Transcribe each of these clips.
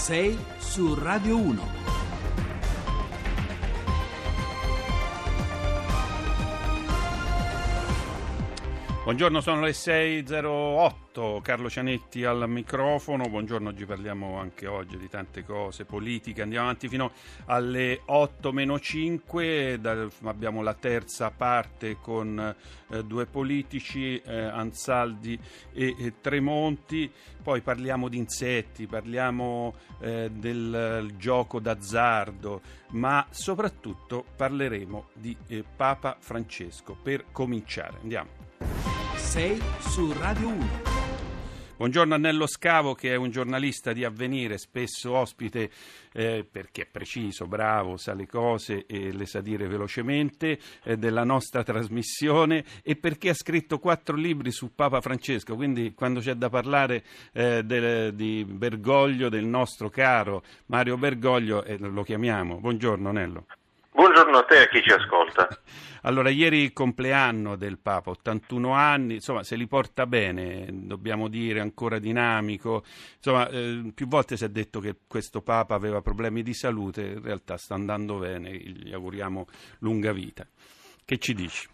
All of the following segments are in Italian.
6 su Radio 1. Buongiorno, sono le 6.08, Carlo Cianetti al microfono, buongiorno, oggi parliamo anche oggi di tante cose politiche, andiamo avanti fino alle 8 meno 5, abbiamo la terza parte con eh, due politici, eh, Ansaldi e, e, Tremonti, poi parliamo di insetti, parliamo eh, del gioco d'azzardo, ma soprattutto parleremo di eh, Papa Francesco per cominciare, andiamo. 6 su Radio 1. Buongiorno Annello Scavo che è un giornalista di avvenire, spesso ospite eh, perché è preciso, bravo, sa le cose e le sa dire velocemente eh, della nostra trasmissione e perché ha scritto quattro libri su Papa Francesco, quindi quando c'è da parlare eh, del, di Bergoglio, del nostro caro Mario Bergoglio, eh, lo chiamiamo. Buongiorno Nello. Buongiorno a te e a chi ci ascolta. Allora, ieri il compleanno del Papa, 81 anni, insomma, se li porta bene, dobbiamo dire, ancora dinamico. Insomma, eh, più volte si è detto che questo Papa aveva problemi di salute, in realtà sta andando bene, gli auguriamo lunga vita. Che ci dici?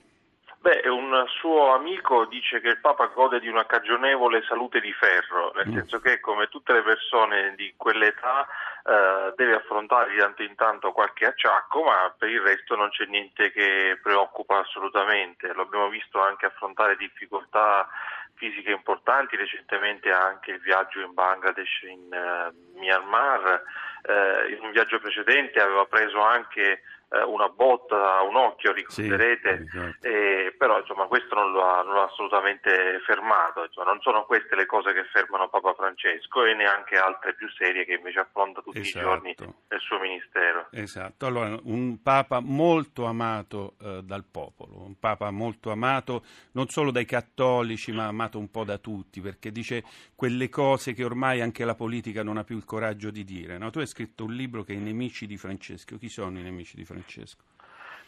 Beh, un suo amico dice che il Papa gode di una cagionevole salute di ferro, nel mm. senso che come tutte le persone di quell'età eh, deve affrontare di tanto in tanto qualche acciacco, ma per il resto non c'è niente che preoccupa assolutamente. Lo abbiamo visto anche affrontare difficoltà fisiche importanti, recentemente anche il viaggio in Bangladesh, in uh, Myanmar, uh, in un viaggio precedente aveva preso anche una botta a un occhio, ricorderete, sì, esatto. eh, però insomma, questo non lo, ha, non lo ha assolutamente fermato, insomma, non sono queste le cose che fermano Papa Francesco e neanche altre più serie che invece affronta tutti esatto. i giorni nel suo ministero. Esatto, allora un Papa molto amato eh, dal popolo, un Papa molto amato non solo dai cattolici ma amato un po' da tutti perché dice quelle cose che ormai anche la politica non ha più il coraggio di dire. No? Tu hai scritto un libro che è I nemici di Francesco, chi sono i nemici di Francesco? Francesco?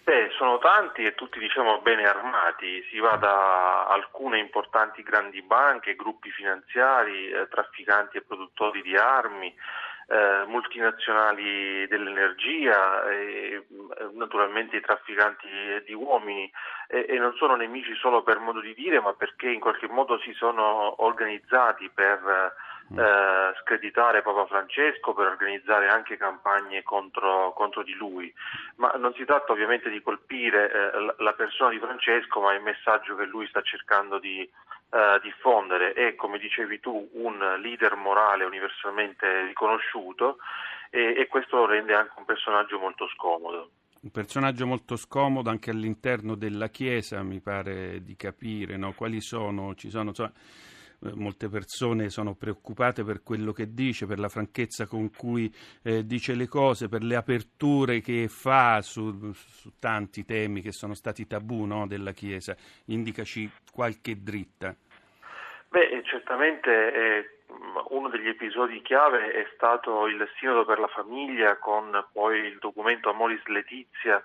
Beh, sono tanti e tutti diciamo bene armati, si va da alcune importanti grandi banche, gruppi finanziari, eh, trafficanti e produttori di armi, eh, multinazionali dell'energia, eh, naturalmente i trafficanti di uomini e, e, non sono nemici solo per modo di dire ma perché in qualche modo si sono organizzati per Mm. Eh, screditare Papa Francesco, per organizzare anche campagne contro, contro, di lui. Ma non si tratta ovviamente di colpire eh, la persona di Francesco, ma il messaggio che lui sta cercando di eh, diffondere. È, come dicevi tu, un leader morale universalmente riconosciuto e, e questo lo rende anche un personaggio molto scomodo. Un personaggio molto scomodo anche all'interno della Chiesa, mi pare di capire, no? quali sono, ci sono, insomma, eh, molte persone sono preoccupate per quello che dice, per la franchezza con cui eh, dice le cose, per le aperture che fa su, su tanti temi che sono stati tabù no, della Chiesa. Indicaci qualche dritta. Beh, certamente eh, uno degli episodi chiave è stato il Sinodo per la famiglia con poi il documento Amoris Letizia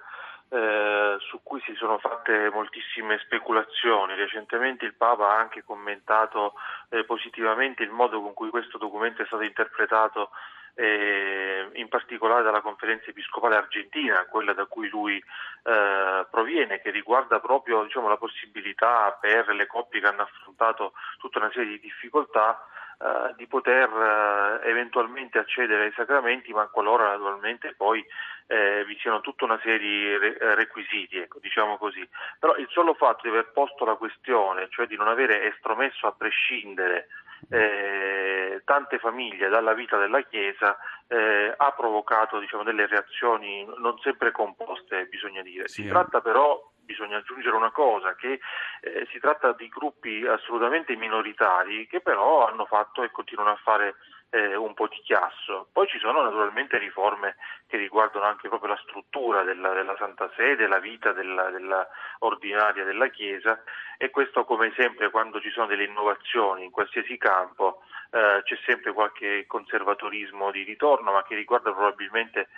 eh, su cui si sono fatte moltissime speculazioni. Recentemente il Papa ha anche commentato eh, positivamente il modo con cui questo documento è stato interpretato eh, in particolare dalla conferenza episcopale argentina, quella da cui lui eh, proviene, che riguarda proprio diciamo, la possibilità per le coppie che hanno affrontato tutta una serie di difficoltà eh, di poter eh, eventualmente accedere ai sacramenti, ma qualora naturalmente poi eh, vi siano tutta una serie di re- requisiti, ecco, diciamo così. Però il solo fatto di aver posto la questione, cioè di non avere estromesso a prescindere eh, tante famiglie dalla vita della Chiesa eh, ha provocato diciamo, delle reazioni non sempre composte, bisogna dire. Sì, si tratta però bisogna aggiungere una cosa, che eh, si tratta di gruppi assolutamente minoritari che però hanno fatto e continuano a fare eh, un po' di chiasso. Poi ci sono naturalmente riforme che riguardano anche proprio la struttura della, della Santa Sede, la vita della, della ordinaria della Chiesa e questo come sempre quando ci sono delle innovazioni in qualsiasi campo eh, c'è sempre qualche conservatorismo di ritorno ma che riguarda probabilmente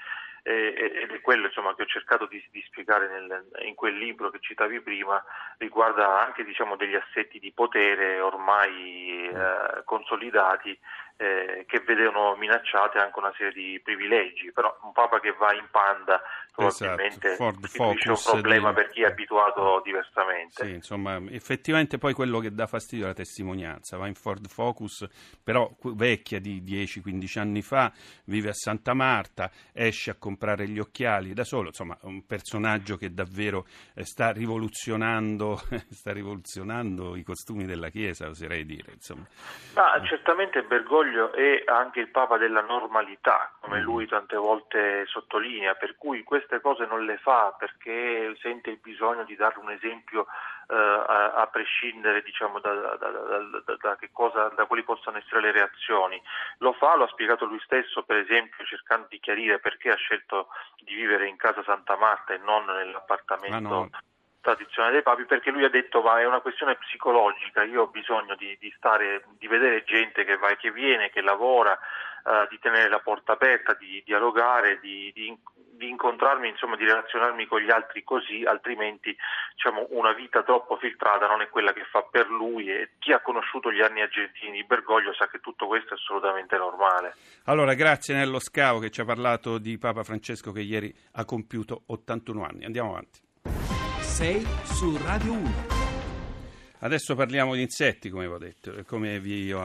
ed è quello insomma, che ho cercato di, di spiegare nel, in quel libro che citavi prima, riguarda anche diciamo, degli assetti di potere ormai eh, consolidati eh, che vedono minacciate anche una serie di privilegi, però un Papa che va in panda probabilmente esatto, costituisce un problema di... per chi è abituato diversamente. Sì, insomma, effettivamente poi quello che dà fastidio è la testimonianza, va in Ford Focus, però vecchia di 10-15 anni fa, vive a Santa Marta, esce a comprare gli occhiali da solo, insomma, un personaggio che davvero eh, sta rivoluzionando, sta rivoluzionando i costumi della Chiesa, oserei dire. Insomma. Ma, certamente Bergoglio è anche il Papa della normalità, come mm. lui tante volte sottolinea, per cui queste cose non le fa perché sente il bisogno di dare un esempio eh, a, a, prescindere diciamo, da, da, da, cosa, da, quali possano essere le reazioni. Lo fa, lo ha spiegato lui stesso, per esempio, cercando di chiarire perché ha scelto di vivere in casa Santa Marta e non nell'appartamento. Ah, no tradizionale dei papi perché lui ha detto ma è una questione psicologica, io ho bisogno di, di, stare, di vedere gente che va e che viene, che lavora, uh, di tenere la porta aperta, di dialogare, di, di, di incontrarmi, insomma, di relazionarmi con gli altri così, altrimenti diciamo, una vita troppo filtrata non è quella che fa per lui e chi ha conosciuto gli anni argentini di Bergoglio sa che tutto questo è assolutamente normale. Allora, grazie Nello Scavo che ci ha parlato di Papa Francesco che ieri ha compiuto 81 anni. Andiamo avanti. 6 su Radio 1. Adesso parliamo di insetti, come vi ho detto, come vi ho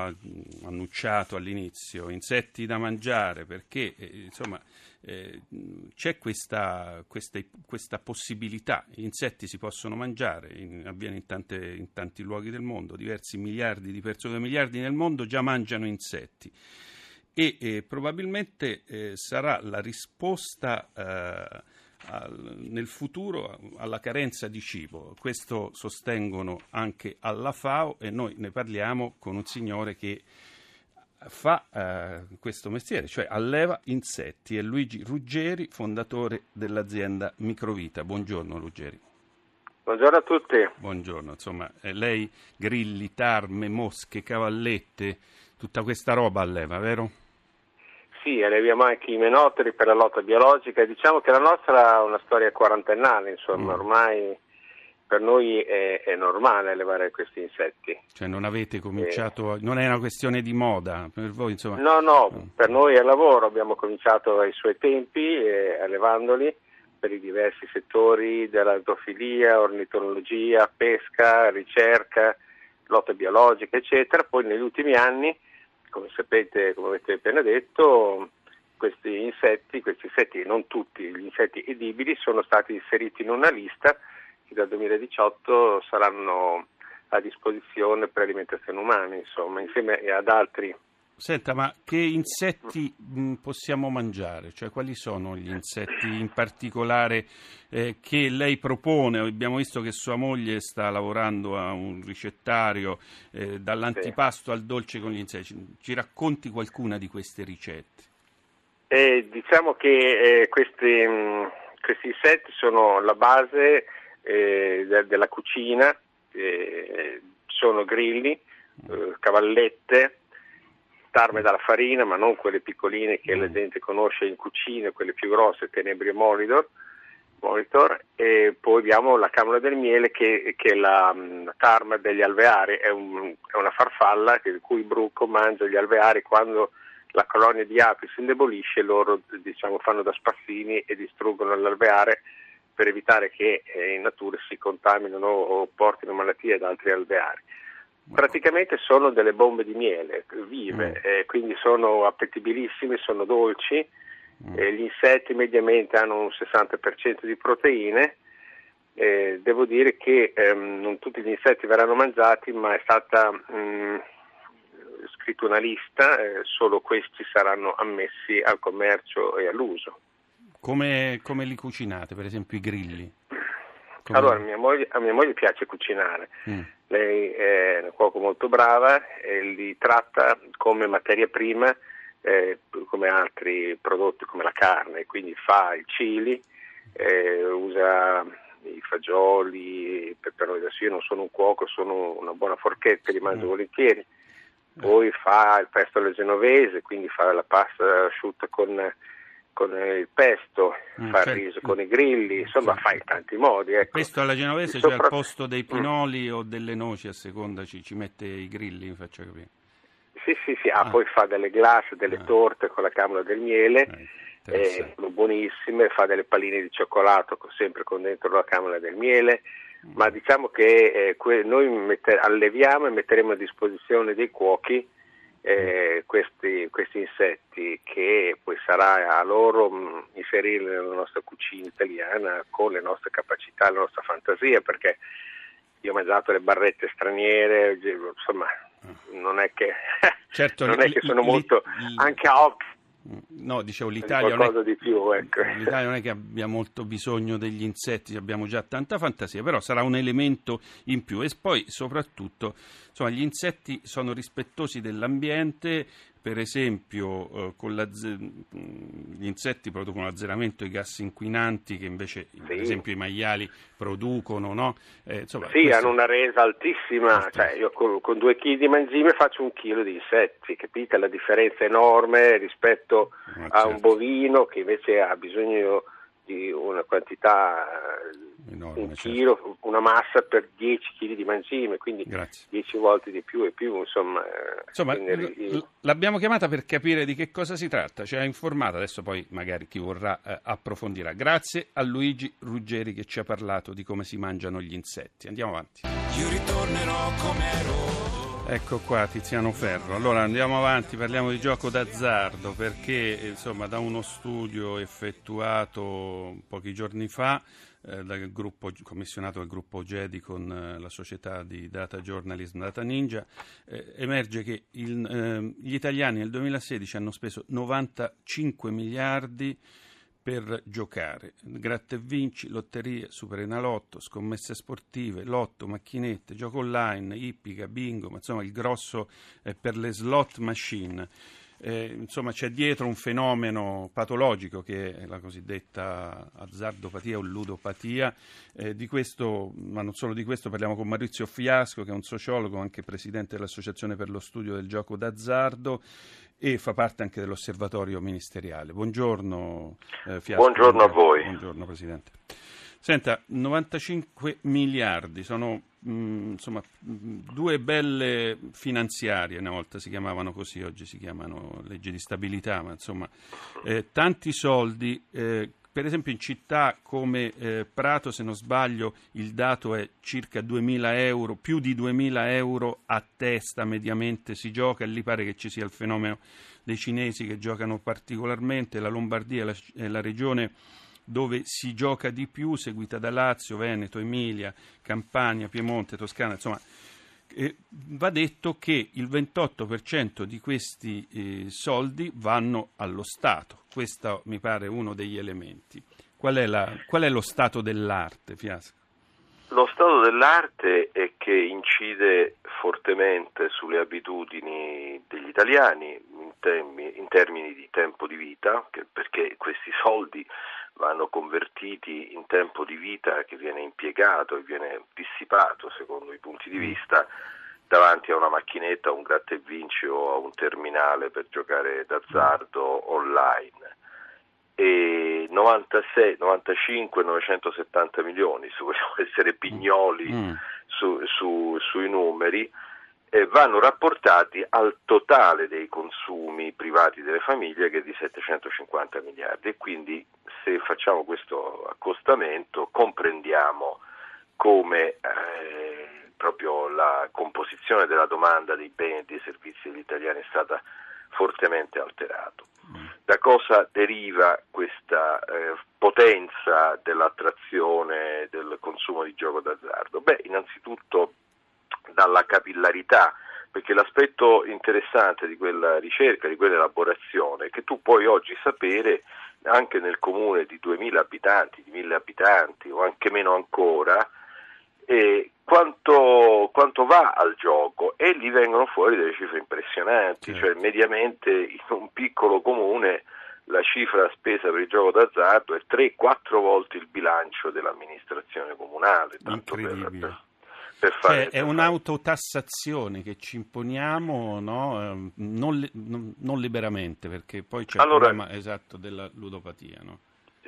annunciato all'inizio, insetti da mangiare, perché eh, insomma eh, c'è questa, questa, questa, possibilità, gli insetti si possono mangiare, in, avviene in, tante, in, tanti luoghi del mondo, diversi miliardi di persone, miliardi nel mondo già mangiano insetti. E eh, probabilmente eh, sarà la risposta eh, al, nel futuro alla carenza di cibo. Questo sostengono anche alla FAO e noi ne parliamo con un signore che fa eh, questo mestiere, cioè alleva insetti. È Luigi Ruggeri, fondatore dell'azienda Microvita. Buongiorno Ruggeri. Buongiorno a tutti. Buongiorno, insomma, eh, lei grilli, tarme, mosche, cavallette, tutta questa roba alleva, vero? Sì, alleviamo anche i menoteri per la lotta biologica. Diciamo che la nostra è una storia quarantennale, insomma, mm. ormai per noi è, è, normale allevare questi insetti. Cioè non avete cominciato, eh. non è una questione di moda per voi, insomma? No, no, mm. per noi è lavoro, abbiamo cominciato ai suoi tempi eh, allevandoli per i diversi settori dell'antrofilia, ornitologia, pesca, ricerca, lotta biologica, eccetera. Poi negli ultimi anni come sapete, come avete appena detto, questi insetti, questi insetti, non tutti gli insetti edibili, sono stati inseriti in una lista che dal 2018 saranno a disposizione per alimentazione umana, insomma, insieme ad altri Senta, ma che insetti mh, possiamo mangiare? Cioè, quali sono gli insetti in particolare eh, che lei propone? Abbiamo visto che sua moglie sta lavorando a un ricettario eh, dall'antipasto al dolce con gli insetti. Ci racconti qualcuna di queste ricette? Eh, diciamo che eh, questi, mh, questi, insetti sono la base eh, de- della cucina, eh, sono grilli, cavallette, tarme dalla farina, ma non quelle piccoline che mm. la gente conosce in cucina, quelle più grosse, tenebri e monitor, monitor, e poi abbiamo la camera del miele che, che è la, mm, la tarma degli alveari, è, un, è una farfalla il cui bruco mangia gli alveari quando la colonia di api si indebolisce, loro diciamo, fanno da spazzini e distruggono l'alveare per evitare che eh, in natura si contaminino o portino malattie ad altri alveari. Praticamente sono delle bombe di miele vive, mm. eh, quindi sono appetibilissime, sono dolci, mm. eh, gli insetti mediamente hanno un 60% di proteine. Eh, devo dire che ehm, non tutti gli insetti verranno mangiati, ma è stata mh, mm, scritta una lista, eh, solo questi saranno ammessi al commercio e all'uso. Come, come li cucinate, per esempio i grilli? Come... Allora, mia moglie, a mia moglie piace cucinare. Mm. Lei è una cuoco molto brava e li tratta come materia prima, eh, come altri prodotti come la carne, quindi fa i chili, eh, usa i fagioli, i peperoni. Adesso io non sono un cuoco, sono una buona forchetta, li mangio mm. volentieri. Poi fa il pesto alle genovese, quindi fa la pasta asciutta con con il pesto, mm, fa il riso con i grilli, insomma fa in tanti modi. Ecco. Pesto alla genovese, cioè al posto dei mm. pinoli mm. o delle noci a seconda ci, ci mette i grilli, faccio capire. Sì, sì, sì. Ah, ah. poi fa delle glace, delle ah. torte con la camera del miele. Eh, sono buonissime, fa delle palline di cioccolato sempre con dentro la camera del miele, mm. ma diciamo che eh, que- noi metter- alleviamo e metteremo a disposizione dei cuochi eh, questi, questi, insetti che poi sarà a loro mh, inserirli nella nostra cucina italiana con le nostre capacità, la nostra fantasia, perché io ho mangiato le barrette straniere, insomma non è che, certo, non è che sono molto, anche a occhio No, dicevo l'Italia non, è, più, ecco. l'Italia non è che abbia molto bisogno degli insetti, abbiamo già tanta fantasia, però sarà un elemento in più e poi soprattutto insomma, gli insetti sono rispettosi dell'ambiente, per esempio eh, gli insetti producono azzeramento di gas inquinanti che invece sì. per esempio i maiali producono, no? eh, insomma, sì, questo... hanno una resa altissima, cioè, io con, con due chili di mangime faccio un chilo di insetti, capite? La differenza enorme rispetto ah, a certo. un bovino che invece ha bisogno di una quantità Enorme, un chilo, certo. una massa per 10 kg di mangime, quindi Grazie. 10 volte di più e più, insomma. Eh, insomma l- l'abbiamo chiamata per capire di che cosa si tratta, ci ha informato, adesso poi magari chi vorrà eh, approfondirà. Grazie a Luigi Ruggeri che ci ha parlato di come si mangiano gli insetti. Andiamo avanti. Io ritornerò come ero. Ecco qua Tiziano Ferro. Allora andiamo avanti, parliamo di gioco d'azzardo perché insomma da uno studio effettuato pochi giorni fa eh, dal gruppo, commissionato dal gruppo Jedi con eh, la società di data journalism Data Ninja, eh, emerge che il, ehm, gli italiani nel 2016 hanno speso 95 miliardi per giocare. Gratta e vinci, lotterie, superenalotto, scommesse sportive, lotto, macchinette, gioco online, ippica, bingo, ma insomma il grosso è per le slot machine. Eh, insomma c'è dietro un fenomeno patologico che è la cosiddetta azzardopatia o ludopatia, eh, di questo, ma non solo di questo, parliamo con Maurizio Fiasco che è un sociologo, anche presidente dell'Associazione per lo studio del gioco d'azzardo e fa parte anche dell'osservatorio ministeriale. Buongiorno eh, Fiasco. Buongiorno a voi. Buongiorno Presidente. Senta, 95 miliardi sono mm, insomma due belle finanziarie, una volta si chiamavano così, oggi si chiamano legge di stabilità, ma insomma eh, tanti soldi. Eh, per esempio in città come eh, Prato, se non sbaglio, il dato è circa 2.000 euro, più di 2.000 euro a testa mediamente si gioca e lì pare che ci sia il fenomeno dei cinesi che giocano particolarmente, la Lombardia è la, è la regione dove si gioca di più, seguita da Lazio, Veneto, Emilia, Campania, Piemonte, Toscana, insomma eh, va detto che il 28% di questi eh, soldi vanno allo Stato. Questo mi pare uno degli elementi. Qual è, la, qual è lo stato dell'arte, Fiasco? Lo stato dell'arte è che incide fortemente sulle abitudini degli italiani in, termini, in termini di tempo di vita, perché questi soldi vanno convertiti in tempo di vita che viene impiegato e viene dissipato secondo i punti di mm. vista davanti a una macchinetta, a un gratta e vinci o a un terminale per giocare d'azzardo online. E 96, 95, 970 milioni, se vogliamo essere pignoli mm. su, su, sui numeri, eh, vanno rapportati al totale dei consumi privati delle famiglie che è di 750 miliardi e quindi se facciamo questo accostamento comprendiamo come eh, proprio la composizione della domanda dei beni e dei servizi degli italiani è stata fortemente alterata. Da cosa deriva questa eh, potenza dell'attrazione del consumo di gioco d'azzardo? Beh, innanzitutto dalla capillarità, perché l'aspetto interessante di quella ricerca, di quell'elaborazione, è che tu puoi oggi sapere anche nel comune di 2.000 abitanti, di 1.000 abitanti o anche meno ancora, eh, quanto, quanto, va al gioco e lì vengono fuori delle cifre impressionanti, certo. cioè mediamente in un piccolo comune la cifra spesa per il gioco d'azzardo è 3-4 volte il bilancio dell'amministrazione comunale. Incredibile. Per, per fare, cioè, è un'autotassazione che ci imponiamo no? Ehm, non, non, non, liberamente, perché poi c'è allora, il problema esatto della ludopatia. No?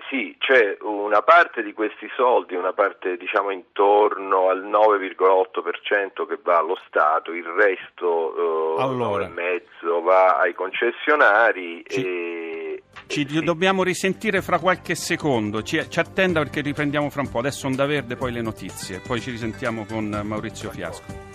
Sì, c'è una parte di questi soldi, una parte diciamo intorno al 9,8% che va allo Stato, il resto eh, allora, 9,5% va ai concessionari Ci- e... Ci dobbiamo risentire fra qualche secondo, ci, ci attenda perché riprendiamo fra un po'. Adesso Onda Verde, poi le notizie, poi ci risentiamo con Maurizio Fiasco.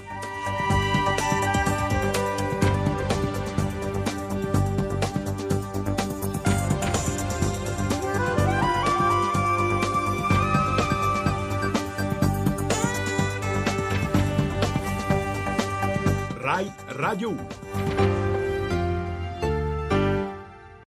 Radio 1.